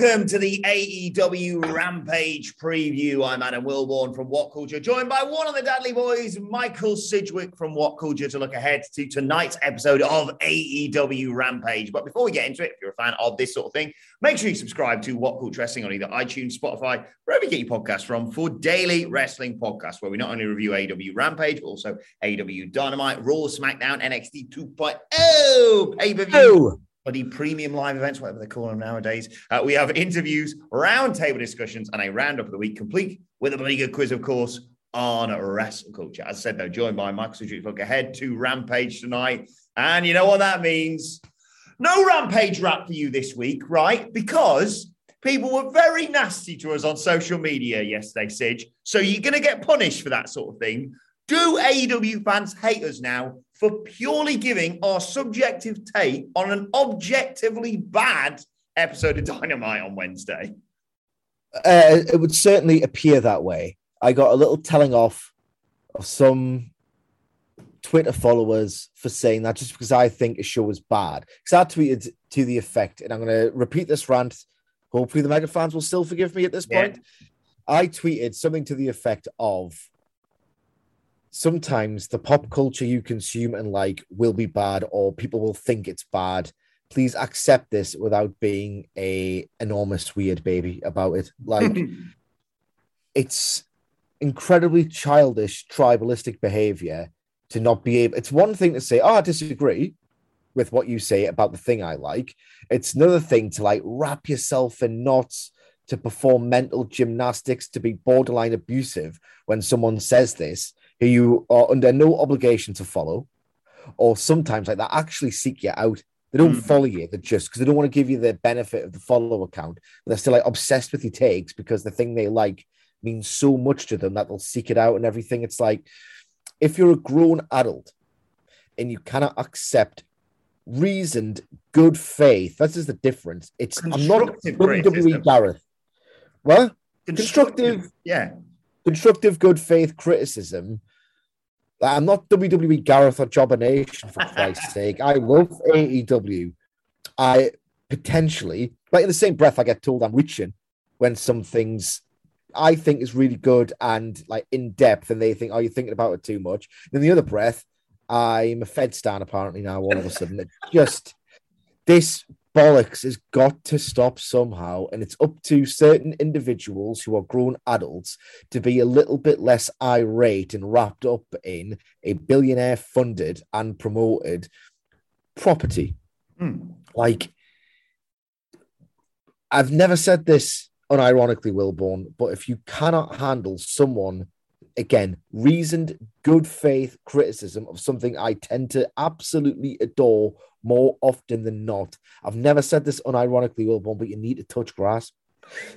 Welcome to the AEW Rampage preview. I'm Adam Wilbourn from What Culture, joined by one of the Dudley Boys, Michael Sidgwick from What Culture, to look ahead to tonight's episode of AEW Rampage. But before we get into it, if you're a fan of this sort of thing, make sure you subscribe to What Culture Wrestling on either iTunes, Spotify, wherever you get your podcasts from, for daily wrestling podcasts where we not only review AEW Rampage, but also AEW Dynamite, Raw, SmackDown, NXT 2.0 pay per view bloody premium live events, whatever they call them nowadays. Uh, we have interviews, roundtable discussions, and a roundup of the week, complete with a bloody good quiz, of course, on wrestle culture. As I said, though, joined by Michael Sidgwick. Look ahead to Rampage tonight. And you know what that means? No Rampage rap for you this week, right? Because people were very nasty to us on social media yesterday, Sidge. So you're going to get punished for that sort of thing. Do AEW fans hate us now for purely giving our subjective take on an objectively bad episode of Dynamite on Wednesday? Uh, it would certainly appear that way. I got a little telling off of some Twitter followers for saying that just because I think a show was bad. Because I tweeted to the effect, and I'm going to repeat this rant. Hopefully, the mega fans will still forgive me at this point. I tweeted something to the effect of sometimes the pop culture you consume and like will be bad or people will think it's bad. Please accept this without being a enormous weird baby about it. Like it's incredibly childish tribalistic behavior to not be able it's one thing to say oh i disagree with what you say about the thing i like. It's another thing to like wrap yourself in knots to perform mental gymnastics to be borderline abusive when someone says this who you are under no obligation to follow, or sometimes like that actually seek you out. They don't mm. follow you. They're just because they don't want to give you the benefit of the follow account. But they're still like obsessed with your takes because the thing they like means so much to them that they'll seek it out and everything. It's like if you're a grown adult and you cannot accept reasoned good faith, that's just the difference. It's I'm not WWE Gareth. What? Constructive, constructive, yeah. Constructive good faith criticism I'm not WWE Gareth or Jobber Nation for Christ's sake. I love AEW. I potentially, but in the same breath, I get told I'm reaching when some things I think is really good and like in depth, and they think, "Oh, you're thinking about it too much." Then the other breath, I'm a Fed stan apparently now. All of a sudden, just this bollocks has got to stop somehow. And it's up to certain individuals who are grown adults to be a little bit less irate and wrapped up in a billionaire funded and promoted property. Mm. Like, I've never said this unironically, Wilbourn, but if you cannot handle someone again, reasoned, good faith criticism of something I tend to absolutely adore more often than not. I've never said this unironically, Wilbourn, but you need to touch grass.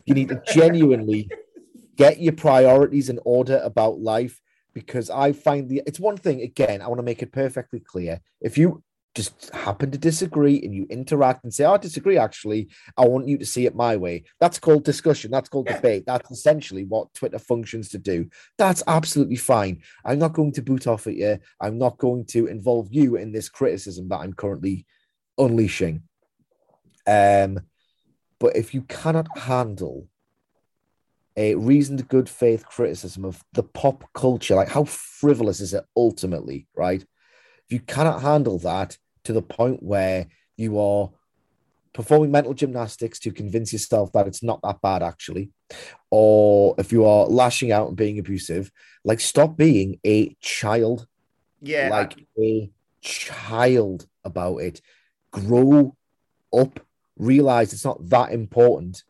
You need to genuinely get your priorities in order about life because I find the it's one thing again, I want to make it perfectly clear. If you just happen to disagree and you interact and say, oh, I disagree, actually, I want you to see it my way. That's called discussion. That's called yeah. debate. That's essentially what Twitter functions to do. That's absolutely fine. I'm not going to boot off at you. I'm not going to involve you in this criticism that I'm currently unleashing. Um, but if you cannot handle a reasoned good faith criticism of the pop culture. Like, how frivolous is it ultimately, right? If you cannot handle that to the point where you are performing mental gymnastics to convince yourself that it's not that bad, actually, or if you are lashing out and being abusive, like, stop being a child. Yeah. Like, a child about it. Grow up, realize it's not that important,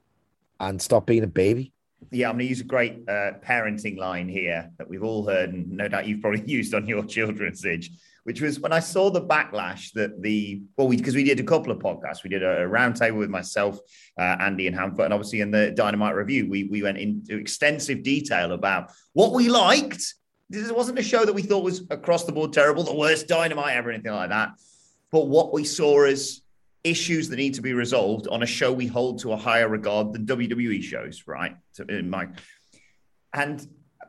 and stop being a baby. Yeah, I'm going to use a great uh, parenting line here that we've all heard, and no doubt you've probably used on your children's age, which was when I saw the backlash that the well, we because we did a couple of podcasts, we did a, a roundtable with myself, uh, Andy, and Hamflett, and obviously in the Dynamite review, we we went into extensive detail about what we liked. This wasn't a show that we thought was across the board terrible, the worst Dynamite ever, anything like that, but what we saw as issues that need to be resolved on a show we hold to a higher regard than WWE shows, right? So in my and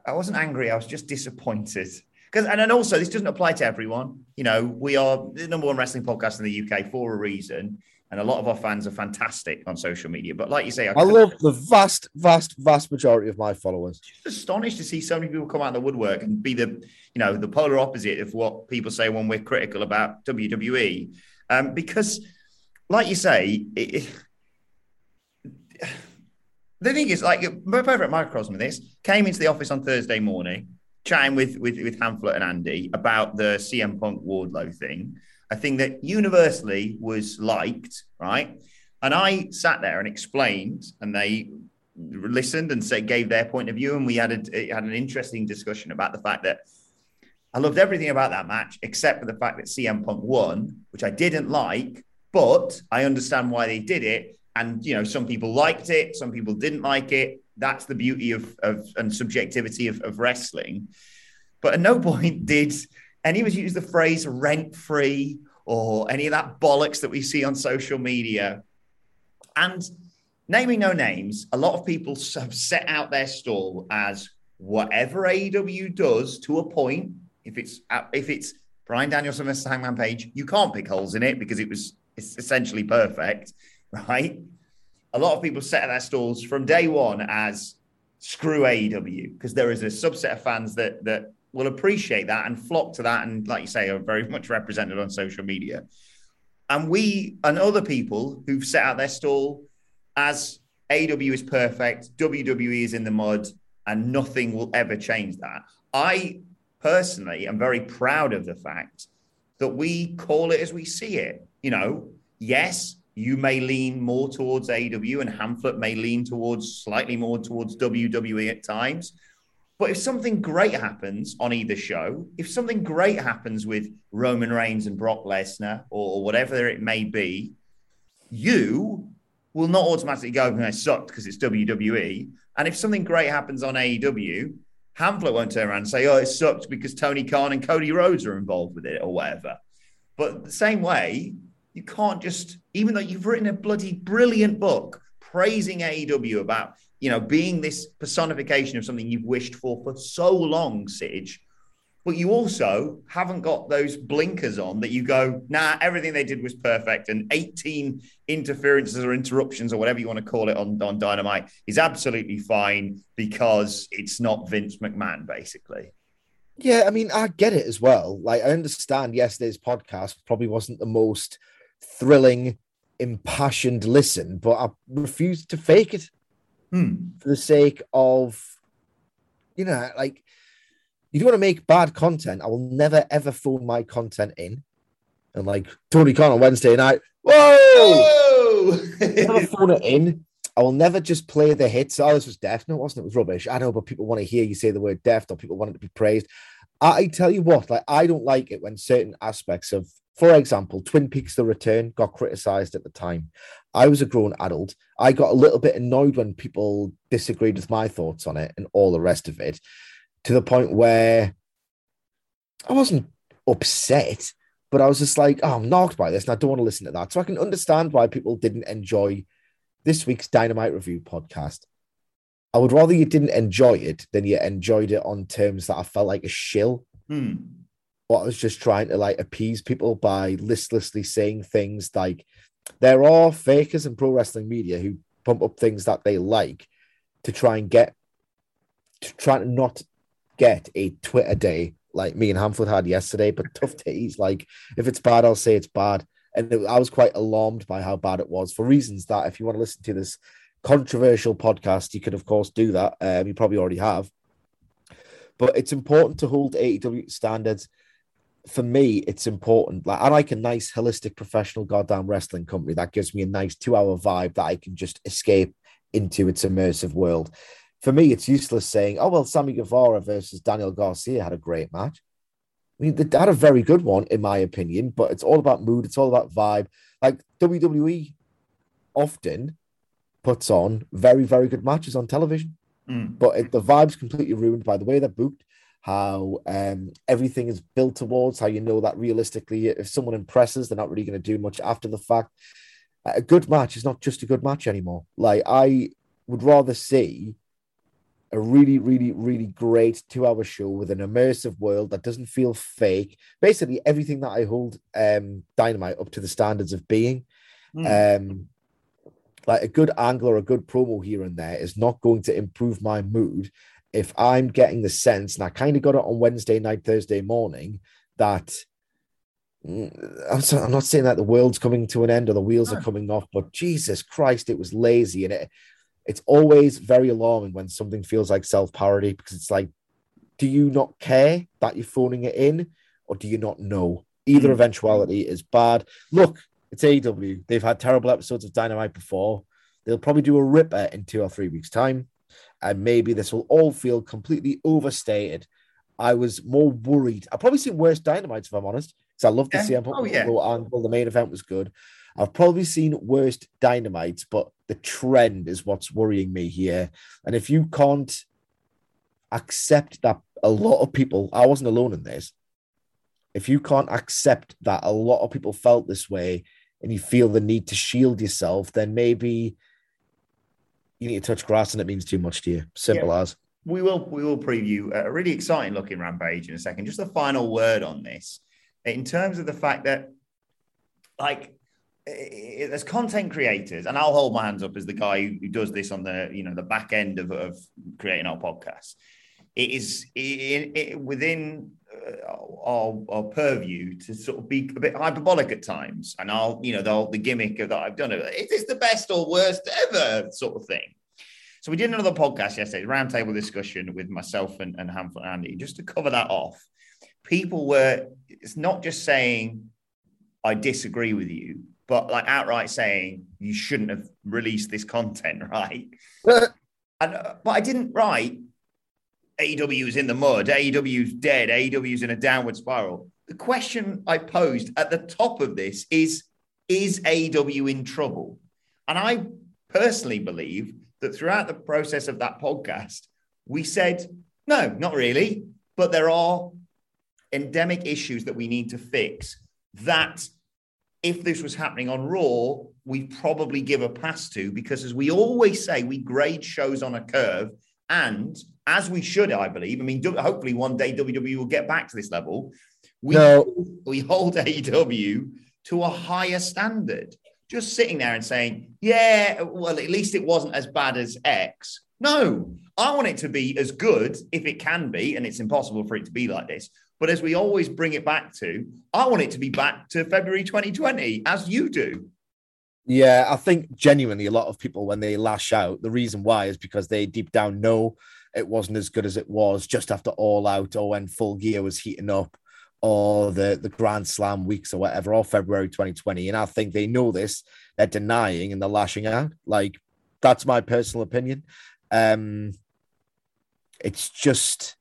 I wasn't angry, I was just disappointed. Because and then also this doesn't apply to everyone. You know, we are the number one wrestling podcast in the UK for a reason. And a lot of our fans are fantastic on social media. But like you say, I, I love the vast, vast, vast majority of my followers. Just astonished to see so many people come out of the woodwork and be the, you know, the polar opposite of what people say when we're critical about WWE. Um, because like you say, it, the thing is, like my favorite microcosm of this came into the office on Thursday morning, chatting with with with Hamflett and Andy about the CM Punk Wardlow thing. A thing that universally was liked, right? And I sat there and explained, and they listened and said gave their point of view, and we had a, had an interesting discussion about the fact that I loved everything about that match except for the fact that CM Punk won, which I didn't like but I understand why they did it. And you know, some people liked it, some people didn't like it. That's the beauty of, of and subjectivity of, of wrestling. But at no point did any of us use the phrase rent free or any of that bollocks that we see on social media. And naming no names, a lot of people have set out their stall as whatever AEW does to a point. If it's uh, if it's Bryan Danielson versus Hangman Page, you can't pick holes in it because it was it's essentially perfect, right? A lot of people set their stalls from day one as screw AEW because there is a subset of fans that that will appreciate that and flock to that, and like you say, are very much represented on social media. And we and other people who've set out their stall as AEW is perfect, WWE is in the mud, and nothing will ever change that. I personally am very proud of the fact that we call it as we see it you know, yes, you may lean more towards AEW and Hamflett may lean towards slightly more towards WWE at times. But if something great happens on either show, if something great happens with Roman Reigns and Brock Lesnar or, or whatever it may be, you will not automatically go, it sucked because it's WWE. And if something great happens on AEW, Hamflett won't turn around and say, oh, it sucked because Tony Khan and Cody Rhodes are involved with it or whatever. But the same way, you can't just, even though you've written a bloody brilliant book praising AEW about, you know, being this personification of something you've wished for for so long, Sidge, but you also haven't got those blinkers on that you go, nah, everything they did was perfect. And 18 interferences or interruptions or whatever you want to call it on, on Dynamite is absolutely fine because it's not Vince McMahon, basically. Yeah, I mean, I get it as well. Like, I understand yesterday's podcast probably wasn't the most thrilling, impassioned listen, but I refuse to fake it hmm. for the sake of, you know, like if you want to make bad content, I will never ever phone my content in and like Tony Khan on Wednesday night. Whoa! Whoa! never phone it in. I will never just play the hits. Oh, this was deaf. No, it wasn't. It was rubbish. I know, but people want to hear you say the word deaf, or people want it to be praised. I tell you what, like I don't like it when certain aspects of for example, Twin Peaks The Return got criticized at the time. I was a grown adult. I got a little bit annoyed when people disagreed with my thoughts on it and all the rest of it to the point where I wasn't upset, but I was just like, oh, I'm knocked by this and I don't want to listen to that. So I can understand why people didn't enjoy this week's Dynamite Review podcast. I would rather you didn't enjoy it than you enjoyed it on terms that I felt like a shill. Hmm what I was just trying to like appease people by listlessly saying things like there are fakers in pro wrestling media who pump up things that they like to try and get to try to not get a Twitter day like me and Hamflett had yesterday, but tough titties. Like if it's bad, I'll say it's bad. And it, I was quite alarmed by how bad it was for reasons that if you want to listen to this controversial podcast, you can of course do that. Um, you probably already have. But it's important to hold AEW standards. For me, it's important. Like I like a nice, holistic, professional, goddamn wrestling company that gives me a nice two-hour vibe that I can just escape into its immersive world for me, it's useless saying, oh, well, Sammy Guevara versus Daniel Garcia had a great match. I mean, they had a very good one, in my opinion, but it's all about mood, it's all about vibe. Like WWE often puts on very, very good matches on television, mm. but it, the vibe's completely ruined by the way they're booked, how um, everything is built towards, how you know that realistically, if someone impresses, they're not really going to do much after the fact. A good match is not just a good match anymore. Like, I would rather see a really, really, really great two hour show with an immersive world that doesn't feel fake. Basically, everything that I hold um, Dynamite up to the standards of being. Mm. Um, like a good angle or a good promo here and there is not going to improve my mood if I'm getting the sense, and I kind of got it on Wednesday night, Thursday morning, that mm, I'm not saying that the world's coming to an end or the wheels are coming off, but Jesus Christ, it was lazy and it it's always very alarming when something feels like self parody because it's like, do you not care that you're phoning it in, or do you not know? Either mm. eventuality is bad. Look, it's AEW. They've had terrible episodes of Dynamite before. They'll probably do a ripper in two or three weeks' time, and maybe this will all feel completely overstated. I was more worried. I've probably seen worse Dynamites, if I'm honest, because I love to see CM Punk oh, yeah. angle. The main event was good. I've probably seen worst dynamites, but the trend is what's worrying me here. And if you can't accept that a lot of people, I wasn't alone in this. If you can't accept that a lot of people felt this way and you feel the need to shield yourself, then maybe you need to touch grass and it means too much to you. Simple yeah. as. We will we will preview a really exciting looking rampage in a second. Just a final word on this. In terms of the fact that like as content creators, and I'll hold my hands up as the guy who, does this on the you know the back end of, of creating our podcast. It is it, it, within our, our, purview to sort of be a bit hyperbolic at times, and I'll you know the, the gimmick that I've done it is the best or worst ever sort of thing. So we did another podcast yesterday, roundtable discussion with myself and, and Hamflett and Andy, just to cover that off. People were it's not just saying I disagree with you, but like outright saying you shouldn't have released this content, right? and, uh, but I didn't write AEW's in the mud, AEW's dead, AEW's in a downward spiral. The question I posed at the top of this is Is AEW in trouble? And I personally believe that throughout the process of that podcast, we said, no, not really, but there are endemic issues that we need to fix that if this was happening on Raw, we'd probably give a pass to because, as we always say, we grade shows on a curve. And as we should, I believe, I mean, hopefully one day WWE will get back to this level. We, no. we hold AEW to a higher standard. Just sitting there and saying, yeah, well, at least it wasn't as bad as X. No, I want it to be as good if it can be, and it's impossible for it to be like this. But as we always bring it back to, I want it to be back to February 2020, as you do. Yeah, I think genuinely a lot of people, when they lash out, the reason why is because they deep down know it wasn't as good as it was just after All Out or when Full Gear was heating up or the, the Grand Slam weeks or whatever, or February 2020. And I think they know this, they're denying and they're lashing out. Like, that's my personal opinion. Um, it's just,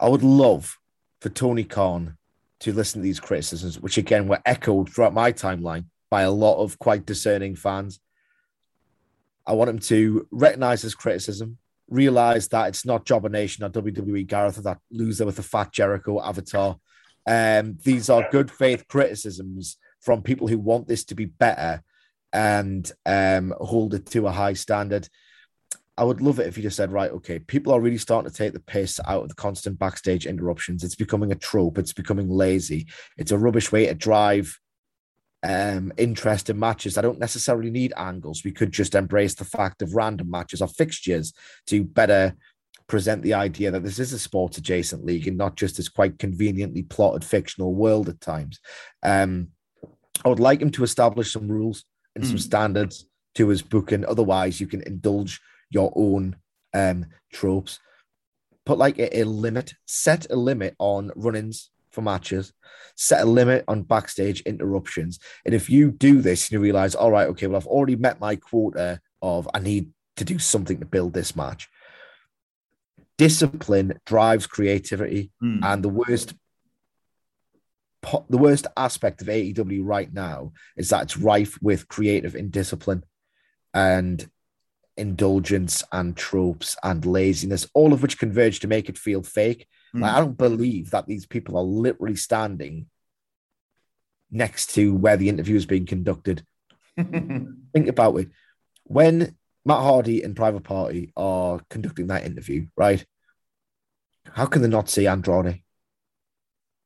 I would love for Tony Khan to listen to these criticisms, which again were echoed throughout my timeline by a lot of quite discerning fans. I want him to recognize his criticism, realize that it's not Jobber Nation or WWE Gareth or that loser with the fat Jericho avatar. Um, these are good faith criticisms from people who want this to be better and um, hold it to a high standard. I would love it if you just said, right, okay, people are really starting to take the piss out of the constant backstage interruptions. It's becoming a trope. It's becoming lazy. It's a rubbish way to drive um, interest in matches. I don't necessarily need angles. We could just embrace the fact of random matches or fixtures to better present the idea that this is a sports adjacent league and not just this quite conveniently plotted fictional world at times. Um, I would like him to establish some rules and mm. some hmm. standards to his booking. Otherwise, you can indulge your own um, tropes. Put like a, a limit, set a limit on run-ins for matches, set a limit on backstage interruptions. And if you do this and you realize, all right, okay, well, I've already met my quota of I need to do something to build this match. Discipline drives creativity, mm. and the worst the worst aspect of AEW right now is that it's rife with creative indiscipline and indulgence and tropes and laziness, all of which converge to make it feel fake. Mm. Like, I don't believe that these people are literally standing next to where the interview is being conducted. Think about it. When Matt Hardy and Private Party are conducting that interview, right? How can they not see Andrade?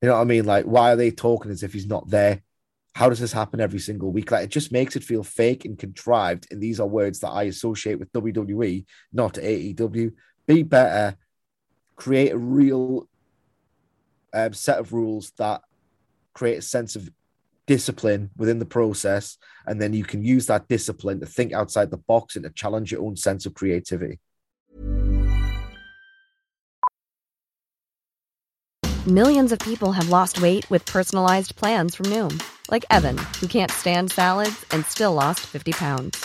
You know what I mean? Like, why are they talking as if he's not there? How does this happen every single week? Like, it just makes it feel fake and contrived. And these are words that I associate with WWE, not AEW. Be better, create a real um, set of rules that create a sense of discipline within the process. And then you can use that discipline to think outside the box and to challenge your own sense of creativity. Millions of people have lost weight with personalized plans from Noom, like Evan, who can't stand salads and still lost 50 pounds.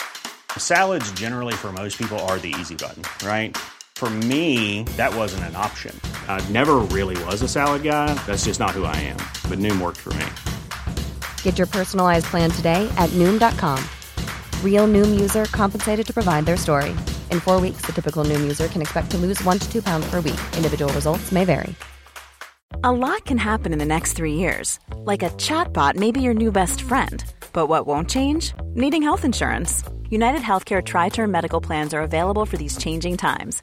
Salads, generally, for most people, are the easy button, right? For me, that wasn't an option. I never really was a salad guy. That's just not who I am. But Noom worked for me. Get your personalized plan today at Noom.com. Real Noom user compensated to provide their story. In four weeks, the typical Noom user can expect to lose one to two pounds per week. Individual results may vary. A lot can happen in the next three years. Like a chatbot may be your new best friend. But what won't change? Needing health insurance. United Healthcare Tri Term Medical Plans are available for these changing times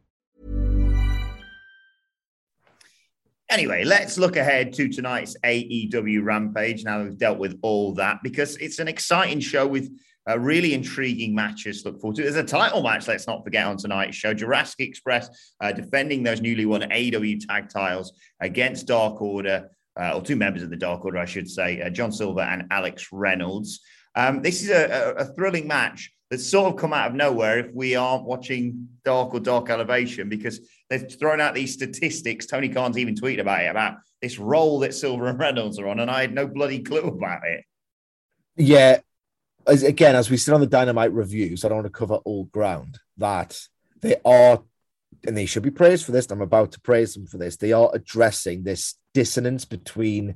Anyway, let's look ahead to tonight's AEW Rampage now we've dealt with all that because it's an exciting show with uh, really intriguing matches to look forward to. There's a title match, let's not forget, on tonight's show. Jurassic Express uh, defending those newly won AEW tag titles against Dark Order, uh, or two members of the Dark Order, I should say, uh, John Silver and Alex Reynolds. Um, this is a, a, thrilling match that's sort of come out of nowhere if we aren't watching Dark or Dark Elevation because they've thrown out these statistics. Tony Khan's even tweeted about it about this role that Silver and Reynolds are on, and I had no bloody clue about it. Yeah. As, again, as we sit on the Dynamite reviews, I don't want to cover all ground. That they are, and they should be praised for this. I'm about to praise them for this. They are addressing this dissonance between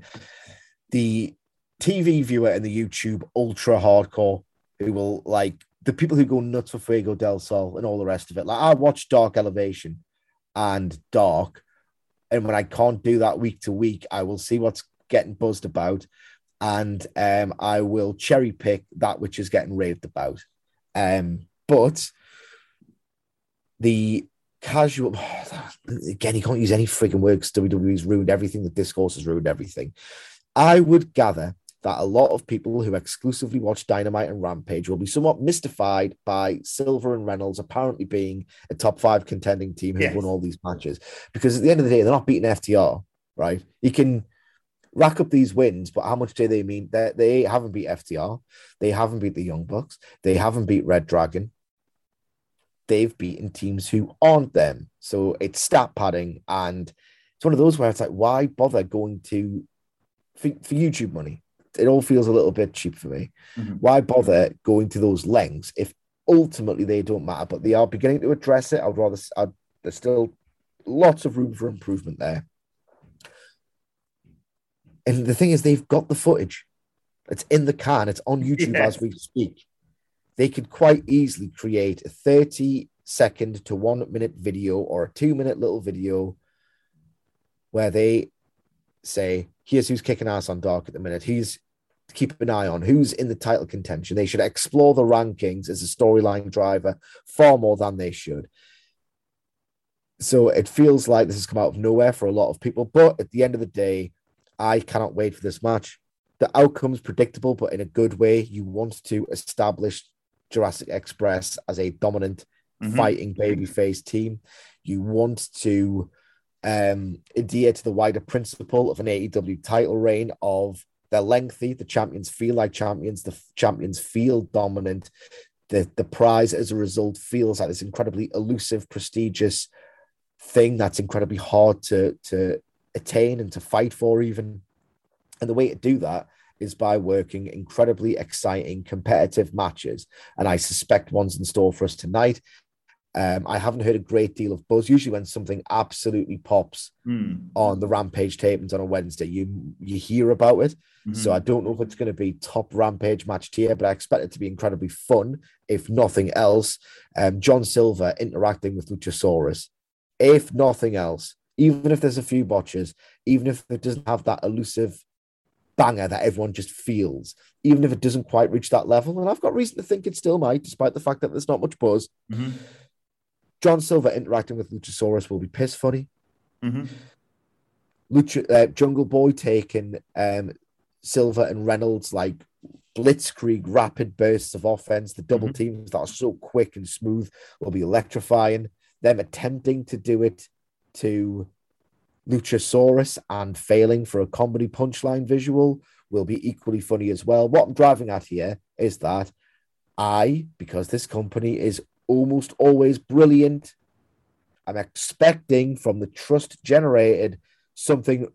the TV viewer and the YouTube ultra hardcore who will like the people who go nuts for Fuego del Sol and all the rest of it. Like I watch Dark Elevation and Dark, and when I can't do that week to week, I will see what's getting buzzed about, and um, I will cherry pick that which is getting raved about. Um, but the casual again, you can't use any freaking words. WWE's ruined everything. The discourse has ruined everything. I would gather that a lot of people who exclusively watch Dynamite and Rampage will be somewhat mystified by Silver and Reynolds apparently being a top five contending team who yes. won all these matches. Because at the end of the day, they're not beating FTR, right? You can rack up these wins, but how much do they mean? They, they haven't beat FTR, they haven't beat the Young Bucks, they haven't beat Red Dragon. They've beaten teams who aren't them. So it's stat padding. And it's one of those where it's like, why bother going to for, for YouTube money? It all feels a little bit cheap for me. Mm-hmm. Why bother going to those lengths if ultimately they don't matter, but they are beginning to address it. I'd rather I'd, there's still lots of room for improvement there. And the thing is, they've got the footage. It's in the can. It's on YouTube Yes. as we speak. They could quite easily create a 30 second to one minute video or a two minute little video where they say, here's who's kicking ass on Dark at the minute. Who's to keep an eye on who's in the title contention. They should explore the rankings as a storyline driver far more than they should. So it feels like this has come out of nowhere for a lot of people. But at the end of the day, I cannot wait for this match. The outcome's predictable, but in a good way. You want to establish Jurassic Express as a dominant Mhm. fighting babyface team. You want to um, adhere to the wider principle of an AEW title reign of they're lengthy, the champions feel like champions, the champions feel dominant. The, the prize as a result feels like this incredibly elusive, prestigious thing that's incredibly hard to, to attain and to fight for, even. And the way to do that is by working incredibly exciting competitive matches. And I suspect one's in store for us tonight. Um, I haven't heard a great deal of buzz. Usually, when something absolutely pops Hmm. on the Rampage tapings on a Wednesday, you you hear about it. So Mhm. I don't know if it's going to be top Rampage match tier, but I expect it to be incredibly fun, if nothing else. Um, John Silver interacting with Luchasaurus, if nothing else, even if there's a few botches, even if it doesn't have that elusive banger that everyone just feels, even if it doesn't quite reach that level, and I've got reason to think it still might, despite the fact that there's not much buzz. Mhm. John Silver interacting with Luchasaurus will be piss funny. Mhm. Lucha, uh, Jungle Boy taking um, Silver and Reynolds like blitzkrieg, rapid bursts of offense. The double Mhm. teams that are so quick and smooth will be electrifying. Them attempting to do it to Luchasaurus and failing for a comedy punchline visual will be equally funny as well. What I'm driving at here is that I, because this company is almost always brilliant, I'm expecting from the trust generated something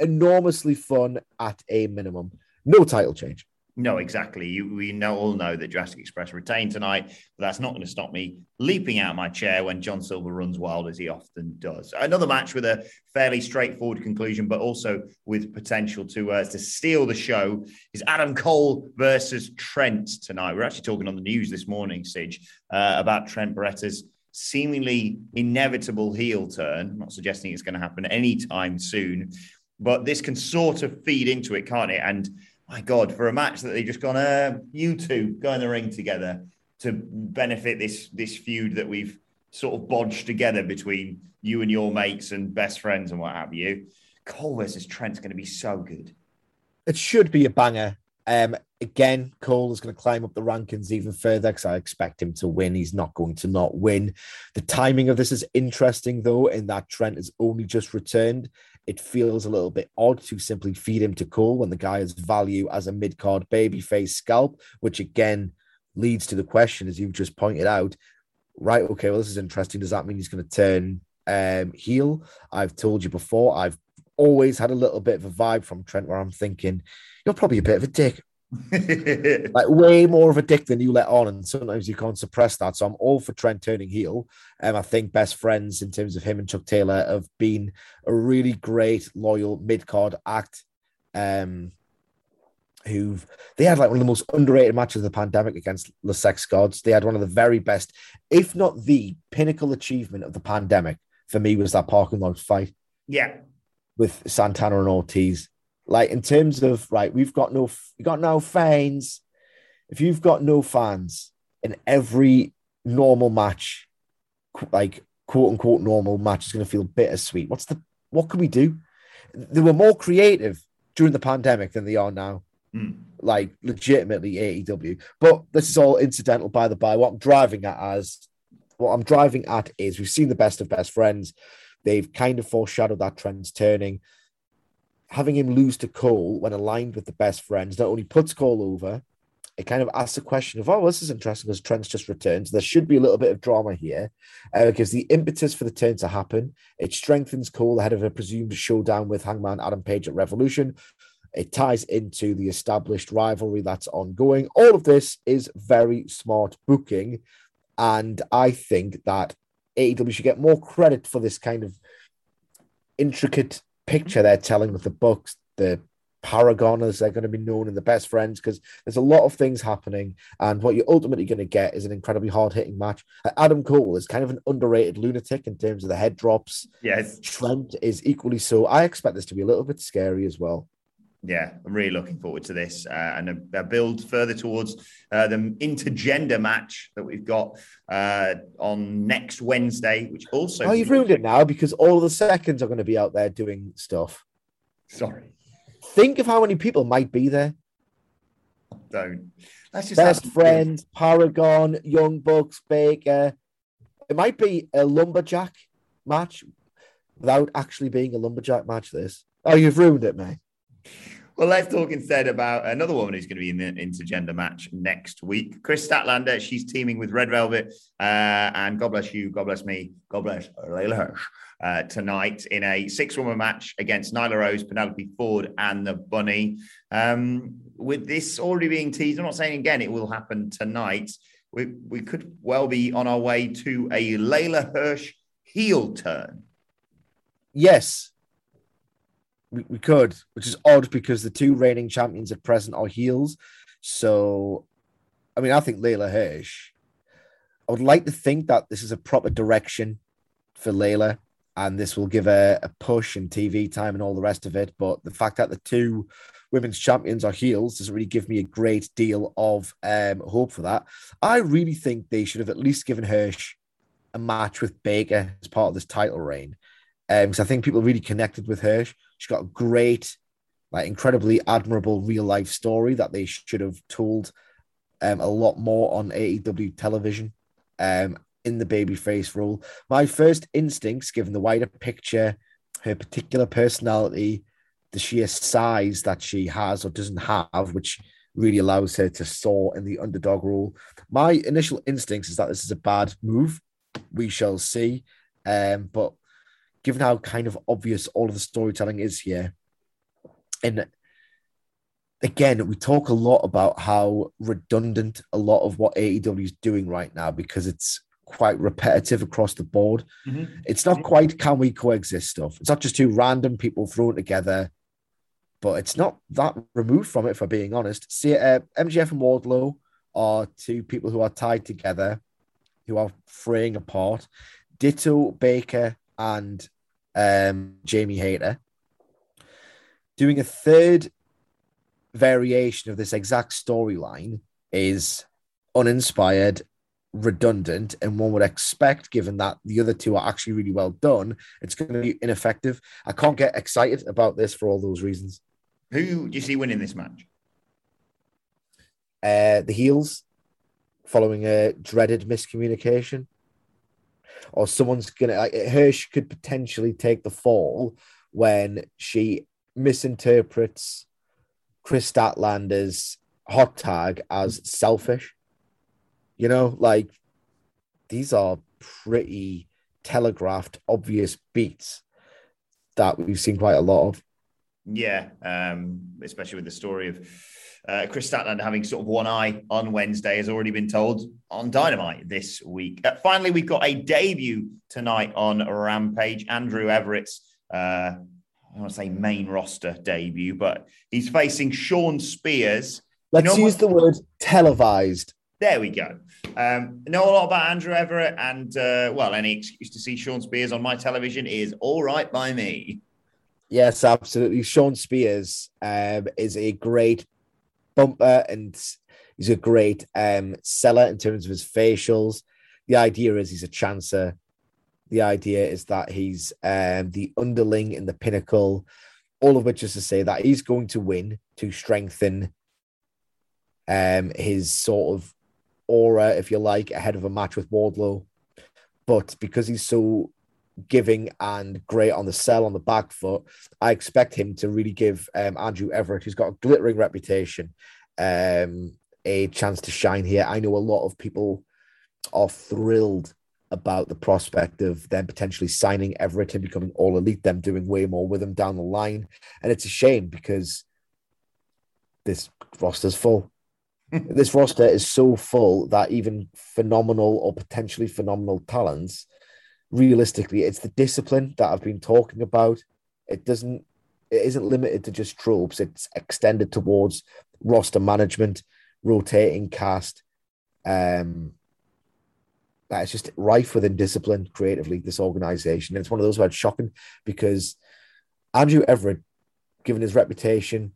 enormously fun at a minimum. No title change. No, exactly. You, we know all know that Jurassic Express retained tonight, but that's not going to stop me leaping out of my chair when John Silver runs wild as he often does. Another match with a fairly straightforward conclusion, but also with potential to uh, to steal the show is Adam Cole versus Trent tonight. We're actually talking on the news this morning, Sidge, uh, about Trent Beretta's seemingly inevitable heel turn. I'm not suggesting it's going to happen anytime soon, but this can sort of feed into it, can't it? And my God, for a match that they just gone, uh, you two go in the ring together to benefit this this feud that we've sort of bodged together between you and your mates and best friends and what have you. Cole versus Trent's going to be so good. It should be a banger. Um, again, Cole is going to climb up the rankings even further because I expect him to win. He's not going to not win. The timing of this is interesting, though, in that Trent has only just returned. It feels a little bit odd to simply feed him to Cole when the guy has value as a mid card babyface scalp, which again leads to the question, as you've just pointed out. Right, okay, well, this is interesting. Does that mean he's going to turn um, heel? I've told you before, I've always had a little bit of a vibe from Trent where I'm thinking, you're probably a bit of a dick, like way more of a dick than you let on. And sometimes you can't suppress that. So I'm all for Trent turning heel. And I think best friends in terms of him and Chuck Taylor have been a really great, loyal mid card act. Um, who've they had like one of the most underrated matches of the pandemic against the Sex Gods. They had one of the very best, if not the pinnacle achievement of the pandemic for me was that parking lot fight yeah. with Santana and Ortiz. Like in terms of right, we've got no we got no fans. If you've got no fans in every normal match, like quote unquote normal match is going to feel bittersweet. What's the what can we do? They were more creative during the pandemic than they are now. Mm. Like legitimately AEW. But this is all incidental by the by. What I'm driving at as what I'm driving at is we've seen the best of best friends. They've kind of foreshadowed that Trent's turning. Having him lose to Cole when aligned with the best friends not only puts Cole over, it kind of asks the question of, oh, this is interesting because Trent's just returned. So there should be a little bit of drama here. Uh, it gives the impetus for the turn to happen. It strengthens Cole ahead of a presumed showdown with Hangman Adam Page at Revolution. It ties into the established rivalry that's ongoing. All of this is very smart booking. And I think that AEW should get more credit for this kind of intricate picture they're telling with the books, the paragon as they're going to be known and the best friends because there's a lot of things happening and what you're ultimately going to get is an incredibly hard-hitting match. Uh, adam cole is kind of an underrated lunatic in terms of the head drops. Yes trent is equally so. I expect this to be a little bit scary as well yeah, I'm really looking forward to this uh, and a, a, build further towards uh, the intergender match that we've got uh, on next Wednesday, which also. Oh, you've ruined it now because all the seconds are going to be out there doing stuff. Sorry. Think of how many people might be there. Don't. That's just best friends, Paragon, Young Bucks, Baker. It might be a lumberjack match without actually being a lumberjack match. This. Oh, you've ruined it, mate. Well, let's talk instead about another woman who's going to be in the intergender match next week. Kris Statlander, she's teaming with Red Velvet. Uh, and God bless you, God bless me, God bless Leyla Hirsch uh, tonight in a six woman match against Nyla Rose, Penelope Ford, and the Bunny. Um, with this already being teased, I'm not saying again it will happen tonight. We, we could well be on our way to a Leyla Hirsch heel turn. Yes, we, we could, which is odd because the two reigning champions at present are heels. So, I mean, I think Leyla Hirsch. I would like to think that this is a proper direction for Leyla, and this will give her a push and TV time and all the rest of it. But the fact that the two women's champions are heels doesn't really give me a great deal of um, hope for that. I really think they should have at least given Hirsch a match with Baker as part of this title reign because um, I think people really connected with her. She's got a great, like, incredibly admirable real life story that they should have told um, a lot more on AEW television um, in the babyface role. My first instincts, given the wider picture, her particular personality, the sheer size that she has or doesn't have, which really allows her to soar in the underdog role. My initial instincts is that this is a bad move. We shall see. Um, but given how kind of obvious all of the storytelling is here. And again, we talk a lot about how redundant a lot of what AEW is doing right now because it's quite repetitive across the board. Mm-hmm. It's not quite can we coexist stuff. It's not just two random people thrown together, but it's not that removed from it, for being honest. See, uh, MJF and Wardlow are two people who are tied together, who are fraying apart. Ditto Baker and um, Jamie Hayter. Doing a third variation of this exact storyline is uninspired, redundant, and one would expect, given that the other two are actually really well done, it's going to be ineffective. I can't get excited about this for all those reasons. Who do you see winning this match? Uh, the heels, following a dreaded miscommunication or someone's gonna like Hirsch could potentially take the fall when she misinterprets Kris Statlander's hot tag as selfish. You know, like these are pretty telegraphed, obvious beats that we've seen quite a lot of. Yeah, um, especially with the story of uh, Kris Statlander having sort of one eye on Wednesday has already been told on Dynamite this week. Uh, finally, we've got a debut tonight on Rampage. Andrew Everett's, uh, I want to say main roster debut, but he's facing Shawn Spears. Let's you know use the word televised. There we go. Um, know a lot about Andrew Everett, and uh, well, any excuse to see Shawn Spears on my television is all right by me. Yes, absolutely. Sean Spears um, is a great bumper and he's a great um, seller in terms of his facials. The idea is he's a chancer. The idea is that he's um, the underling in the pinnacle. All of which is to say that he's going to win to strengthen um, his sort of aura, if you like, ahead of a match with Wardlow. But because he's so giving and great on the sell on the back foot. I expect him to really give um, Andrew Everett, who's got a glittering reputation, um, a chance to shine here. I know a lot of people are thrilled about the prospect of them potentially signing Everett and becoming all elite, them doing way more with him down the line. And it's a shame because this roster's full. this roster is so full that even phenomenal or potentially phenomenal talents, realistically, it's the discipline that I've been talking about. It doesn't, it isn't limited to just tropes. It's extended towards roster management, rotating cast. Um, that is just rife within discipline creatively. This organization, and it's one of those it's shocking because Andrew Everett, given his reputation,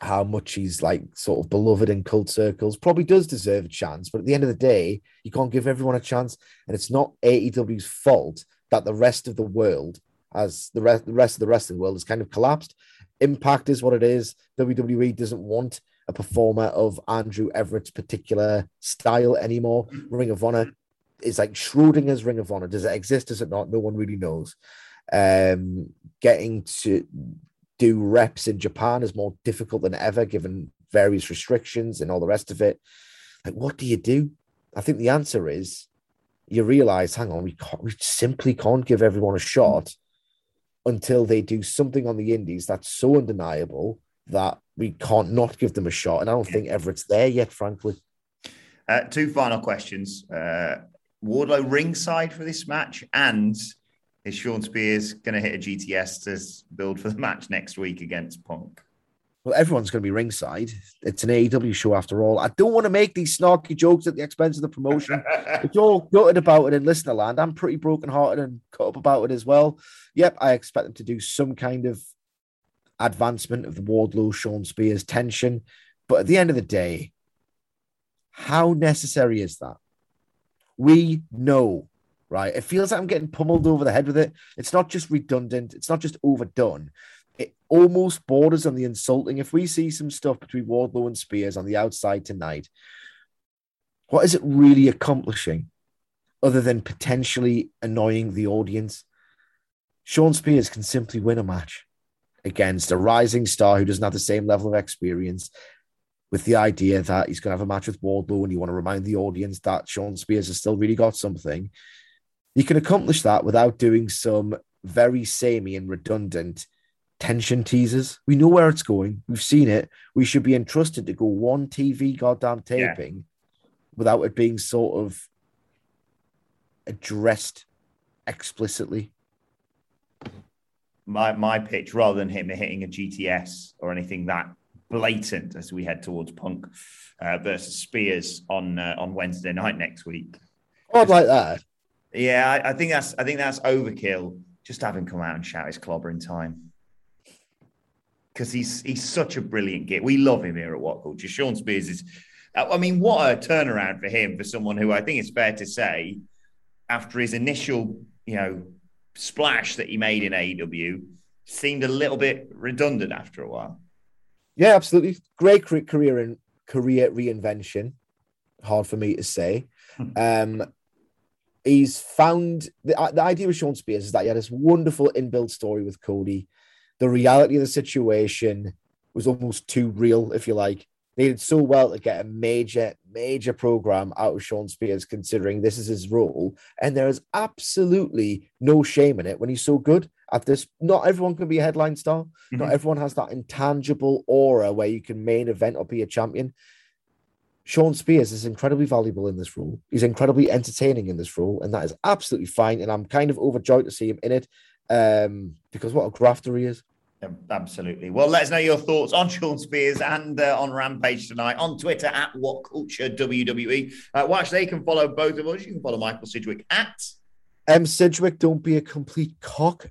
how much he's like sort of beloved in cult circles, probably does deserve a chance. But at the end of the day, you can't give everyone a chance, and it's not AEW's fault that the rest of the world, as the rest, the rest of the rest of the world, has kind of collapsed. Impact is what it is. WWE doesn't want a performer of Andrew Everett's particular style anymore. Ring of Honor is like Schrodinger's Ring of Honor. Does it exist? Does it not? No one really knows. Um, getting to do reps in Japan is more difficult than ever, given various restrictions and all the rest of it. Like, what do you do? I think the answer is you realize, hang on, we can't, we simply can't give everyone a shot until they do something on the indies that's so undeniable that we can't not give them a shot. And I don't think Everett's there yet, frankly. Uh, two final questions. Uh, Wardlow ringside for this match, and is Shawn Spears going to hit a GTS to build for the match next week against Punk? Well, everyone's going to be ringside. It's an AEW show after all. I don't want to make these snarky jokes at the expense of the promotion. if you're gutted about it in listener land, I'm pretty brokenhearted and cut up about it as well. Yep, I expect them to do some kind of advancement of the Wardlow Shawn Spears tension. But at the end of the day, how necessary is that? We know, right? It feels like I'm getting pummeled over the head with it. It's not just redundant, it's not just overdone. It almost borders on the insulting. If we see some stuff between Wardlow and Spears on the outside tonight, what is it really accomplishing other than potentially annoying the audience? Shawn Spears can simply win a match against a rising star who doesn't have the same level of experience with the idea that he's going to have a match with Wardlow and you want to remind the audience that Shawn Spears has still really got something. You can accomplish that without doing some very samey and redundant tension teasers. We know where it's going. We've seen it. We should be entrusted to go one TV goddamn taping yeah. without it being sort of addressed explicitly. My my pitch, rather than him hitting a GTS or anything that blatant as we head towards Punk uh, versus Spears on uh, on Wednesday night next week. I'd like that. Yeah, I, I, think that's I think that's overkill. Just have him come out and shout his clobber in time. Because he's he's such a brilliant git. We love him here at What Culture. Shawn Spears is I mean, what a turnaround for him for someone who I think it's fair to say, after his initial, you know, splash that he made in AEW, seemed a little bit redundant after a while. Yeah, absolutely. Great career in career reinvention. Hard for me to say. Hmm. Um, he's found the, uh, the idea with Shawn Spears is that he had this wonderful inbuilt story with Cody. The reality of the situation was almost too real, if you like. They did so well to get a major, major program out of Shawn Spears, considering this is his role. And there is absolutely no shame in it when he's so good at this. Not everyone can be a headline star. Mm-hmm. Not everyone has that intangible aura where you can main event or be a champion. Shawn Spears is incredibly valuable in this role. He's incredibly entertaining in this role, and that is absolutely fine. And I'm kind of overjoyed to see him in it um, because what a grafter he is. Absolutely. Well, let us know your thoughts on Shawn Spears and uh, on Rampage tonight on Twitter at What Culture WWE. Uh, watch, they can follow both of us. You can follow Michael Sidgwick at M Sidgwick. Don't be a complete cock.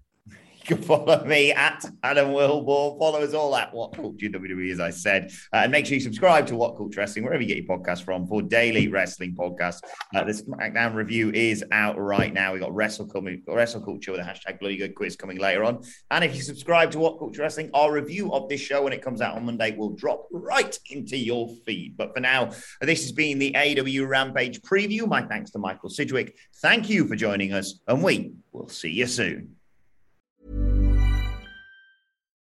You can follow me at Adam Wilbourn. Follow us all at What Culture WWE, as I said. Uh, and make sure you subscribe to What Culture Wrestling, wherever you get your podcast from, for daily wrestling podcasts. Uh, the SmackDown review is out right now. we got Wrestle, coming, Wrestle Culture with a hashtag Bloody Good Quiz coming later on. And if you subscribe to What Culture Wrestling, our review of this show when it comes out on Monday will drop right into your feed. But for now, this has been the AW Rampage preview. My thanks to Michael Sidgwick. Thank you for joining us, and we will see you soon.